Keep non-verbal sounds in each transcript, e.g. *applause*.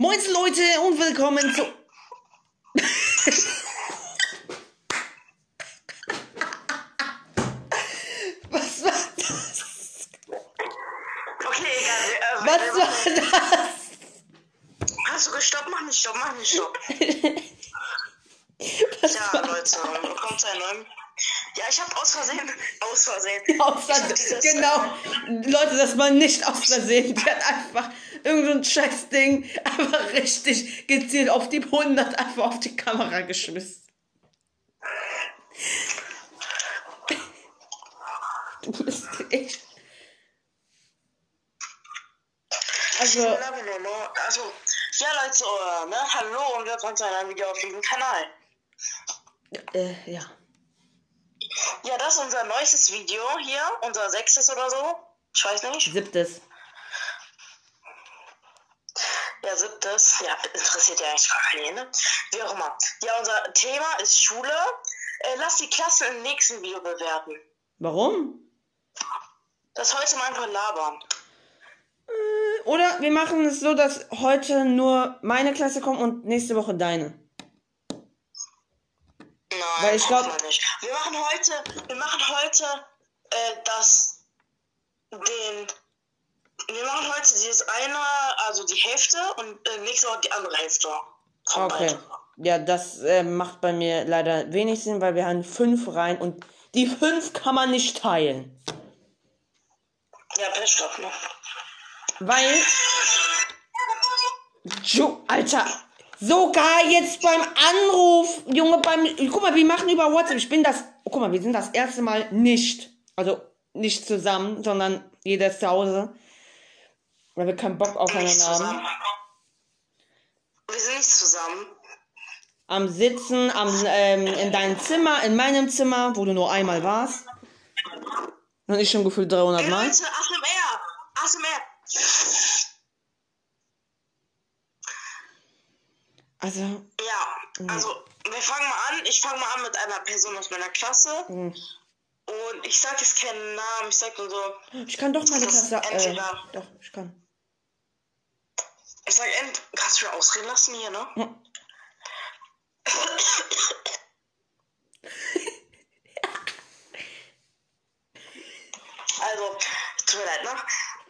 Moin Leute und willkommen zu. Was war das? Okay, egal. Äh, Was äh, war das? Hast du gestoppt? Mach nicht stopp, mach nicht stopp. Was Ja, war Leute, willkommen zu einem neuen. Ja, ich hab aus Versehen. Aus Versehen. aus Versehen? Genau. Leute, das war nicht aus Versehen. Die hat einfach irgendein so scheiß Ding *laughs* einfach richtig gezielt auf die 100 einfach auf die Kamera geschmissen. *laughs* Du bist echt. Also, also, ja, Leute, äh, ne? Hallo und willkommen zu einem Video auf diesem Kanal. äh, ja. Ja, das ist unser neuestes Video hier. Unser sechstes oder so. Ich weiß nicht. Siebtes. Ja, siebtes. Ja, interessiert ja eigentlich gar keinen, ne? Wie auch immer. Ja, unser Thema ist Schule. Äh, lass die Klasse im nächsten Video bewerten. Warum? Das heute mal einfach labern. Oder wir machen es so, dass heute nur meine Klasse kommt und nächste Woche deine. Nein, Weil ich glaub- braucht man nicht. Wir machen heute, wir machen heute äh, das, den, wir heute dieses eine, also die Hälfte und äh, nächste Woche die andere Hälfte. Okay. beiden. Ja, das äh, macht bei mir leider wenig Sinn, weil wir haben fünf rein und die fünf kann man nicht teilen. Ja, Pech doch, ne? Weil. Jo, Alter! Sogar jetzt beim Anruf, Junge, beim. Guck mal, wir machen über WhatsApp. Ich bin das. Oh, guck mal, wir sind das erste Mal nicht. Also nicht zusammen, sondern jeder ist zu Hause. Weil wir keinen Bock aufeinander haben. Wir sind nicht zusammen. Am Sitzen, am, ähm, in deinem Zimmer, in meinem Zimmer, wo du nur einmal warst. Und ich schon gefühlt 300 Ey, Mal. Leute, ASMR! ASMR! Also, Ja, also, wir fangen mal an. Ich fange mal an mit einer Person aus meiner Klasse. hm. Und ich sag jetzt keinen Namen, ich sag nur so, ich kann doch meine Klasse. Äh, doch, ich kann. Ich sag, ent kannst du mir ausreden lassen hier, ne? Also, tut mir leid, ne?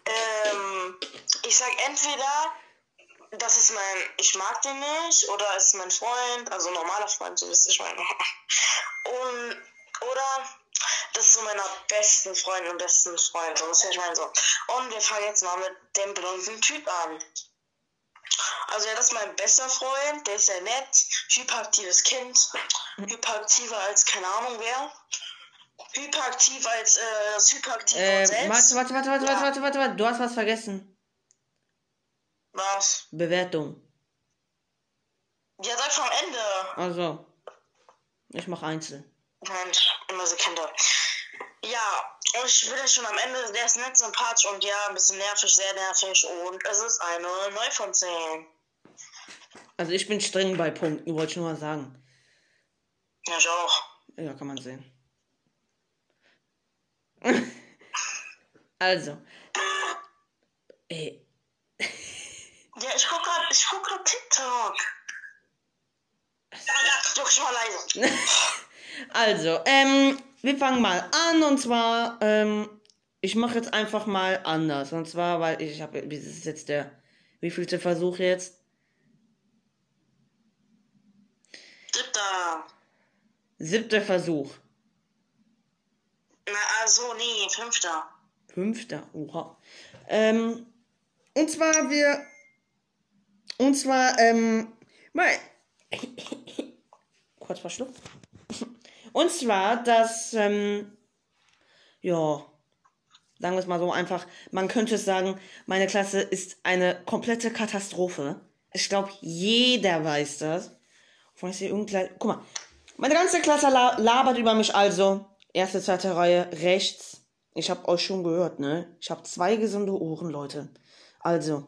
Ähm, ich sag entweder, das ist mein, ich mag den nicht, oder ist mein Freund, also normaler Freund, so wisst ihr, ich meine. Und, oder, das ist so meiner besten Freundin und besten Freund, so wisst ihr, ich meine so. Und wir fangen jetzt mal mit dem blonden Typ an. Also ja, das ist mein bester Freund, der ist sehr nett, hyperaktives Kind, hyperaktiver als keine Ahnung wer. Hyperaktiv als äh, das hyperaktive Äh, selbst. warte, warte, warte, warte, Ja. warte, warte, warte, warte. Du hast was vergessen. Was? Bewertung. Ja, sag vom Ende. Also. Ich mach Einzel. Mensch, immer so Kinder. Ja, und ich bin ja schon am Ende, der ist nett, sympathisch und ja, ein bisschen nervig, sehr nervig und es ist eine 9 von 10. Also ich bin streng bei Punkten, wollte ich nur mal sagen. Ja, ich auch. Ja, kann man sehen. *laughs* also. Ey. Ja, ich guck grad, ich guck grad TikTok. Doch, ich mal leise. *laughs* Also, ähm, wir fangen mal an und zwar, ähm, ich mache jetzt einfach mal anders. Und zwar, weil ich habe, das ist jetzt der, wievielte Versuch jetzt? Siebter Versuch. Na, also, nee, fünfter. Fünfter, oha. Ähm, und zwar wir, und zwar, ähm, mal, *laughs* kurz verschluckt. Und zwar, dass, ähm, ja, sagen wir es mal so einfach, man könnte es sagen, meine Klasse ist eine komplette Katastrophe. Ich glaube, jeder weiß das. Von ich sehe irgendein, guck mal, meine ganze Klasse la labert über mich also. Erste, zweite Reihe rechts. Ich habe euch schon gehört, ne? Ich habe zwei gesunde Ohren, Leute. Also,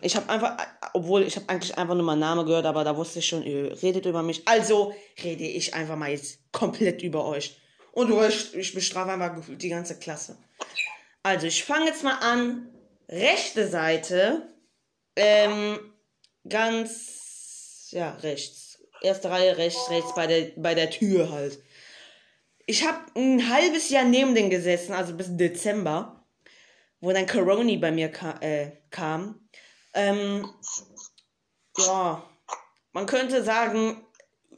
ich habe einfach, obwohl ich habe eigentlich einfach nur meinen Namen gehört, aber da wusste ich schon, ihr redet über mich. Also rede ich einfach mal jetzt komplett über euch. Und euch, ich bestrafe einfach die ganze Klasse. Also, ich fange jetzt mal an. Rechte Seite. Ähm, ganz, ja, rechts. Erste Reihe rechts, rechts bei der, bei der Tür halt. Ich habe ein halbes Jahr neben den gesessen, also bis Dezember, wo dann Coroni bei mir ka äh, kam. Ähm, ja, man könnte sagen,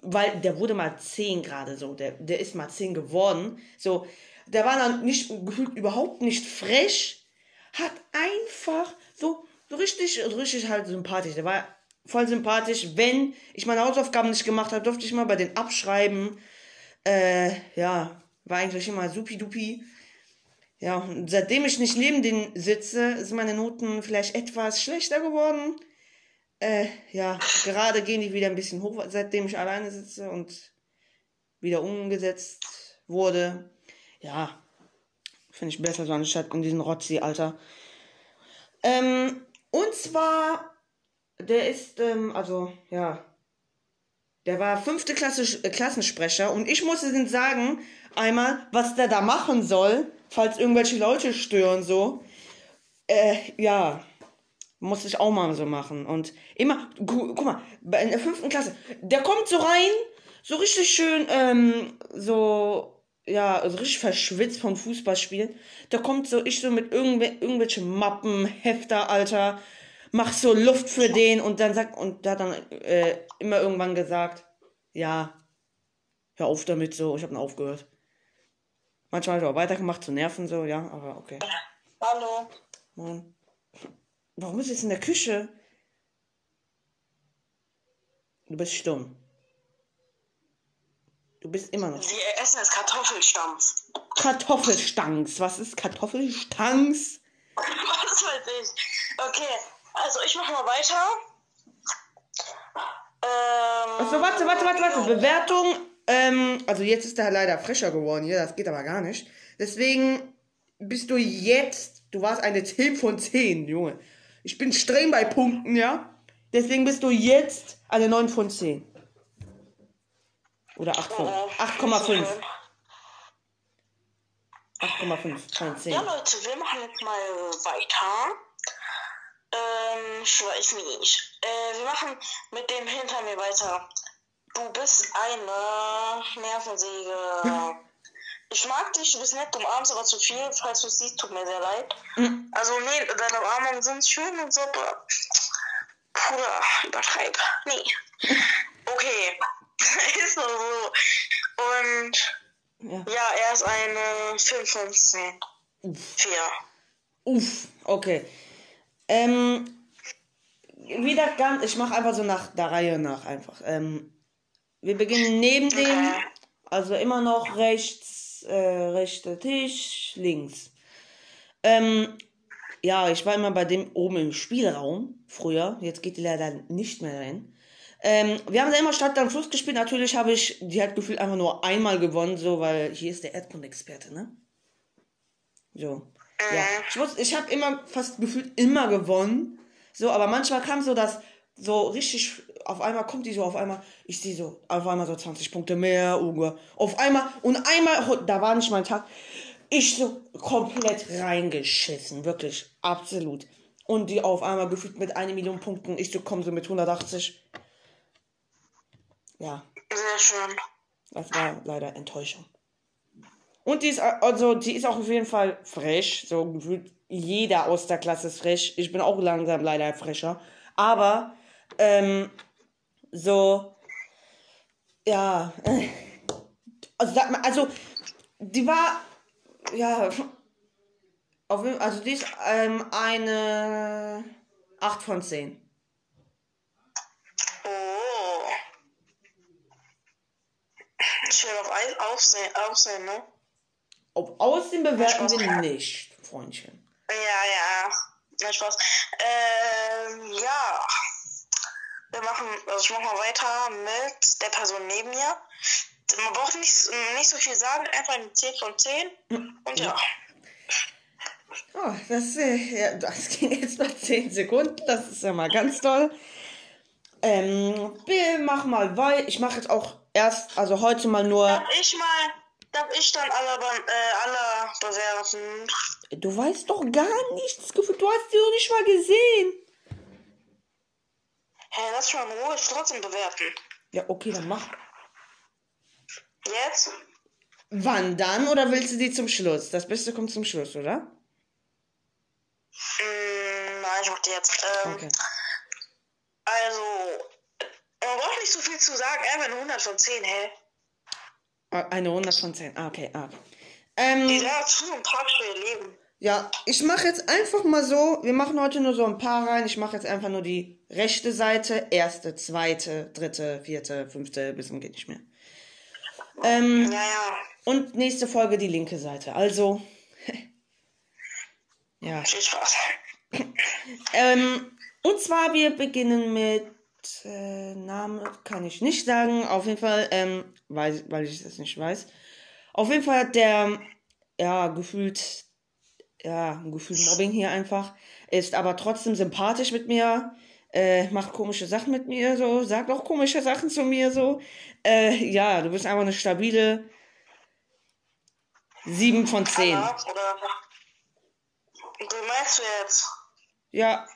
weil der wurde mal 10 gerade so, der, der ist mal 10 geworden. So, der war dann nicht gefühlt überhaupt nicht frech, hat einfach so, so richtig, richtig halt sympathisch. Der war voll sympathisch. Wenn ich meine Hausaufgaben nicht gemacht habe, durfte ich mal bei den abschreiben. Äh, ja, war eigentlich immer supi-dupi. Ja, und seitdem ich nicht neben den sitze, sind meine Noten vielleicht etwas schlechter geworden. Äh, ja, gerade gehen die wieder ein bisschen hoch, seitdem ich alleine sitze und wieder umgesetzt wurde. Ja, finde ich besser so anstatt in diesen Rotzi, Alter. Ähm, und zwar, der ist, ähm, also, ja, der war fünfte Klasse, äh, Klassensprecher und ich musste den sagen, einmal, was der da machen soll, falls irgendwelche Leute stören, so. Äh, ja, muss ich auch mal so machen. Und immer, gu guck mal, in der fünften Klasse, der kommt so rein, so richtig schön, ähm, so, ja, so richtig verschwitzt vom Fußballspielen. Der kommt so, ich so mit irgendw irgendwelchen Mappen, Hefter, Alter, mach so Luft für den und dann sagt, und der hat dann äh, immer irgendwann gesagt, ja, hör auf damit so, ich hab dann aufgehört. Manchmal hat er auch weitergemacht zu nerven so, ja, aber okay. Hallo. Mann. Warum ist es in der Küche? Du bist stumm. Du bist immer noch. Wir essen jetzt Kartoffelstampf. Kartoffelstangs. Was ist Kartoffelstangs? *laughs* Was weiß ich. Okay, also ich mach mal weiter. Ähm, Achso, warte, warte, warte, warte. Bewertung. Ähm, also jetzt ist er leider frischer geworden hier. Das geht aber gar nicht. Deswegen bist du jetzt. Du warst eine 10 von 10, Junge. Ich bin streng bei Punkten, ja? Deswegen bist du jetzt eine 9 von 10. Oder 8 von 8,5. 8,5 von 10. Ja, Leute, wir machen jetzt mal weiter. Ähm, ich weiß nicht. Äh, wir machen mit dem hinter mir weiter. Du bist eine Nervensäge. *laughs* Ich mag dich, du bist nett, du umarmst aber zu viel. Falls du es siehst, tut mir sehr leid. Mhm. Also, nee, deine Umarmungen sind schön und so, aber. Bruder, übertreib. Nee. Okay. *laughs* ist nur so. Und. Ja. Ja, er ist eine 5 von 10. 4. Uff, okay. Ähm, wieder ganz, ich mache einfach so nach der Reihe nach einfach. Ähm, wir beginnen neben dem, also immer noch rechts, äh, rechter Tisch, links. Ähm, ja, ich war immer bei dem oben im Spielraum früher. Jetzt geht die leider nicht mehr rein. Ähm, wir haben da immer Stadt am Fluss gespielt. Natürlich habe ich, die hat gefühlt einfach nur einmal gewonnen, so, weil hier ist der Erdkunde-Experte, ne? So. Ja. Ich muss, ich habe immer fast gefühlt immer gewonnen. So, aber manchmal kam so das so richtig auf einmal kommt die so auf einmal, ich sehe so auf einmal so 20 Punkte mehr, Uwe. Auf einmal und einmal da war nicht mein Tag. Ich so komplett reingeschissen, wirklich absolut. Und die auf einmal gefühlt mit einer Million Punkten, ich so komme so mit 180. Ja, Sehr schön. das war leider Enttäuschung. Und die ist, also, die ist auch auf jeden Fall frech. So gefühlt jeder aus der Klasse ist frech. Ich bin auch langsam leider frecher. Aber, ähm, so, ja, äh, *laughs* also, sag mal, also, die war, ja, auf, also, die ist, ähm, eine 8 von 10. Oh. Ich will auf aufsehen, aufsehen, ne? Ob aussehen bewerten Spaß. wir nicht, Freundchen. Ja, ja. Nein, Spaß. Ähm, ja. Wir machen, also ich mach mal weiter mit der Person neben mir. Man braucht nicht, nicht so viel sagen, einfach eine 10 von 10. Und ja. Oh, das, ja, das ging jetzt nach 10 Sekunden. Das ist ja mal ganz toll. Ähm, wir machen mal weiter. Ich mache jetzt auch erst, also heute mal nur. Darf ich mal, darf ich dann alle, be- äh, alle bewerten? Du weißt doch gar nichts. Du hast sie doch nicht mal gesehen. Hä, lass mal in Ruhe, ich trotzdem bewerten. Ja, okay, dann mach. Jetzt? Wann dann oder willst du die zum Schluss? Das Beste kommt zum Schluss, oder? Mm, nein, ich mach die jetzt. Ähm, Okay. Also, man braucht nicht so viel zu sagen, eine 100 von 10, hä? Ah, Eine 100 von 10. Ah, okay, ah, Ähm, sind ja zu so ein Tag für ihr Leben. ja, ich mache jetzt einfach mal so. Wir machen heute nur so ein paar rein. Ich mache jetzt einfach nur die rechte Seite. Erste, zweite, dritte, vierte, fünfte, bis zum geht nicht mehr. Ähm, Ja, ja, und nächste Folge die linke Seite. Also, *laughs* ja. viel Spaß. Ähm, und zwar, wir beginnen mit äh, Name kann ich nicht sagen. Auf jeden Fall, ähm, weil, weil ich das nicht weiß. Auf jeden Fall hat der, ja, gefühlt, ja, gefühlt Mobbing hier einfach. Ist aber trotzdem sympathisch mit mir. Äh, macht komische Sachen mit mir, so. Sagt auch komische Sachen zu mir, so. Äh, ja, du bist einfach eine stabile 7 von 10. Ja, oder? Du meinst du jetzt? Ja,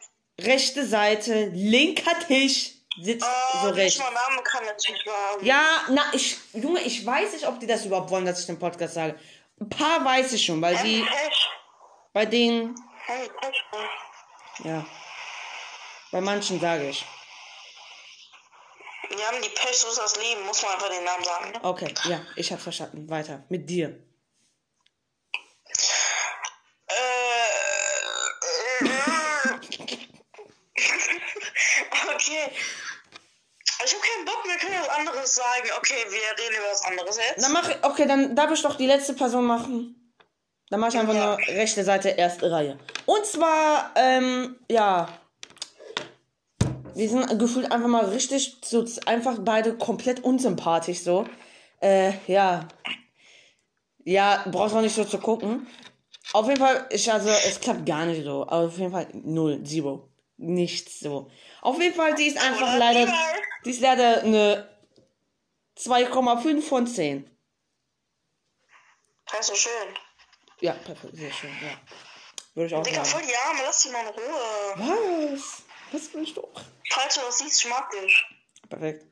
rechte Seite, linker Tisch, sitzt Oh, so nicht recht. mal Namen kann jetzt nicht sagen. Ja, na, ich, Junge, ich weiß nicht, ob die das überhaupt wollen, dass ich den Podcast sage. Ein paar weiß ich schon, weil die, bei denen, ja, bei manchen sage ich. Die haben die Pech, so ist das Leben, muss man einfach den Namen sagen. ne? Okay, ja, ich hab's verstanden. Weiter, mit dir. Äh, *laughs* okay. Ich hab keinen Bock, wir können was anderes sagen. Okay, wir reden über was anderes jetzt. Dann mach, ich- okay, dann darf ich doch die letzte Person machen. Dann mach ich einfach Ja. nur rechte Seite, erste Reihe. Und zwar, ähm, ja. Wir sind gefühlt einfach mal richtig, so einfach beide komplett unsympathisch so. Äh, ja. Ja, brauchst auch nicht so zu gucken. Auf jeden Fall, ich, also, es klappt gar nicht so. Aber auf jeden Fall null, zero. Nichts so. Auf jeden Fall, die ist einfach leider, die ist leider eine 2,5 von 10. Das ist so schön. Ja, perfekt, sehr schön, ja. Würde ich auch Digga, voll die Arme, lass die mal in Ruhe. Was? Was will ich doch? Falls du das siehst, ich mag dich. Perfekt.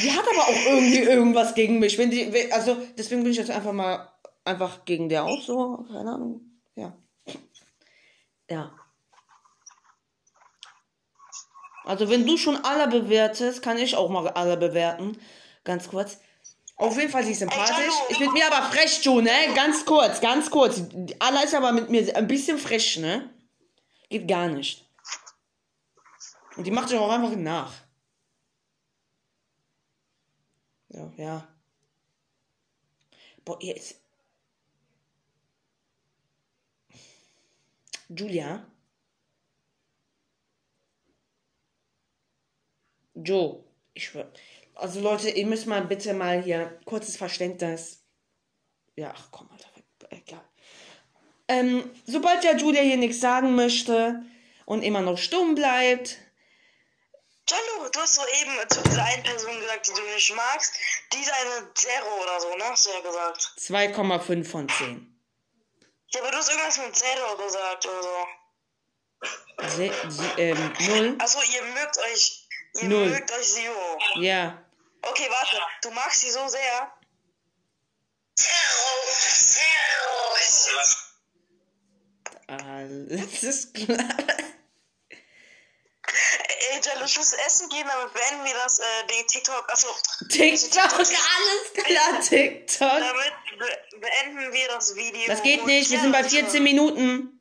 Die hat aber auch irgendwie irgendwas gegen mich. Wenn die, also deswegen bin ich jetzt einfach mal einfach gegen der auch so. Keine Ahnung. Ja. Ja. Also wenn du schon alle bewertest, kann ich auch mal alle bewerten. Ganz kurz. Auf jeden Fall sie ist sympathisch. Ist mit mir aber frech, du, ne? Ganz kurz, ganz kurz. Allah ist aber mit mir ein bisschen frech, ne? Geht gar nicht. Und die macht sich auch einfach nach. Ja, ja. Boah, ihr ist. Julia? Joe, ich schwör. Also Leute, ihr müsst mal bitte mal hier kurzes Verständnis. Ja, ach komm, Alter, egal. Ähm, sobald ja Julia hier nichts sagen möchte und immer noch stumm bleibt, Jalo, du hast soeben zu dieser einen Person gesagt, die du nicht magst. Die ist eine Zero oder so, ne? Hast du ja gesagt. 2,5 von 10. Ja, aber du hast irgendwas mit Zero gesagt oder so. Se, ähm, null? Achso, ihr mögt euch. Ihr Null. mögt euch Zero. Ja. Okay, warte. Du magst sie so sehr. Zero, Zero. Alles ist klar. Ey, Jalo, ich muss essen gehen, damit beenden wir das, äh, den TikTok. Achso, TikTok, *laughs* alles klar, TikTok. damit be beenden wir das Video. Das geht nicht, wir sind bei Leute, 14 Minuten.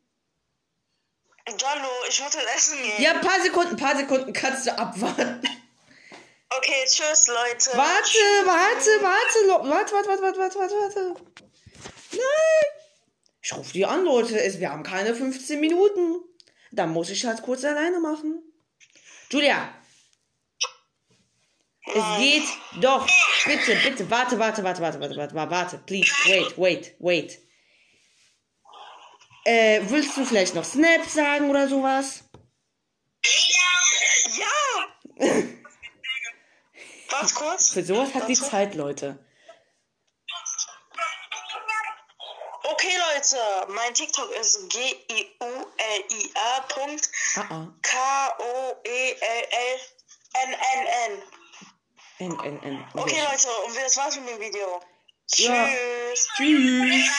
Jalo, ich muss jetzt essen gehen. Ja, paar Sekunden, paar Sekunden kannst du abwarten. Okay, tschüss, Leute. Warte, warte, warte, warte, warte, warte, warte, warte, warte, warte. Nein. Ich rufe die an, Leute. Es- Wir haben keine 15 Minuten. Dann muss ich halt kurz alleine machen. Julia. Es geht doch. Bitte, bitte, warte, warte, warte, warte, warte, warte, warte, please, wait, wait, wait. Äh, willst du vielleicht noch Snap sagen oder sowas? Ja! *laughs* Ja! Was kurz? Für sowas hat die Zeit, Leute. Leute, mein TikTok ist G-I-U-L-I-A.K-O-E-L-L-N-N-N. N-N-N. Okay, Leute, und das war's mit dem Video. Tschüss. Tschüss.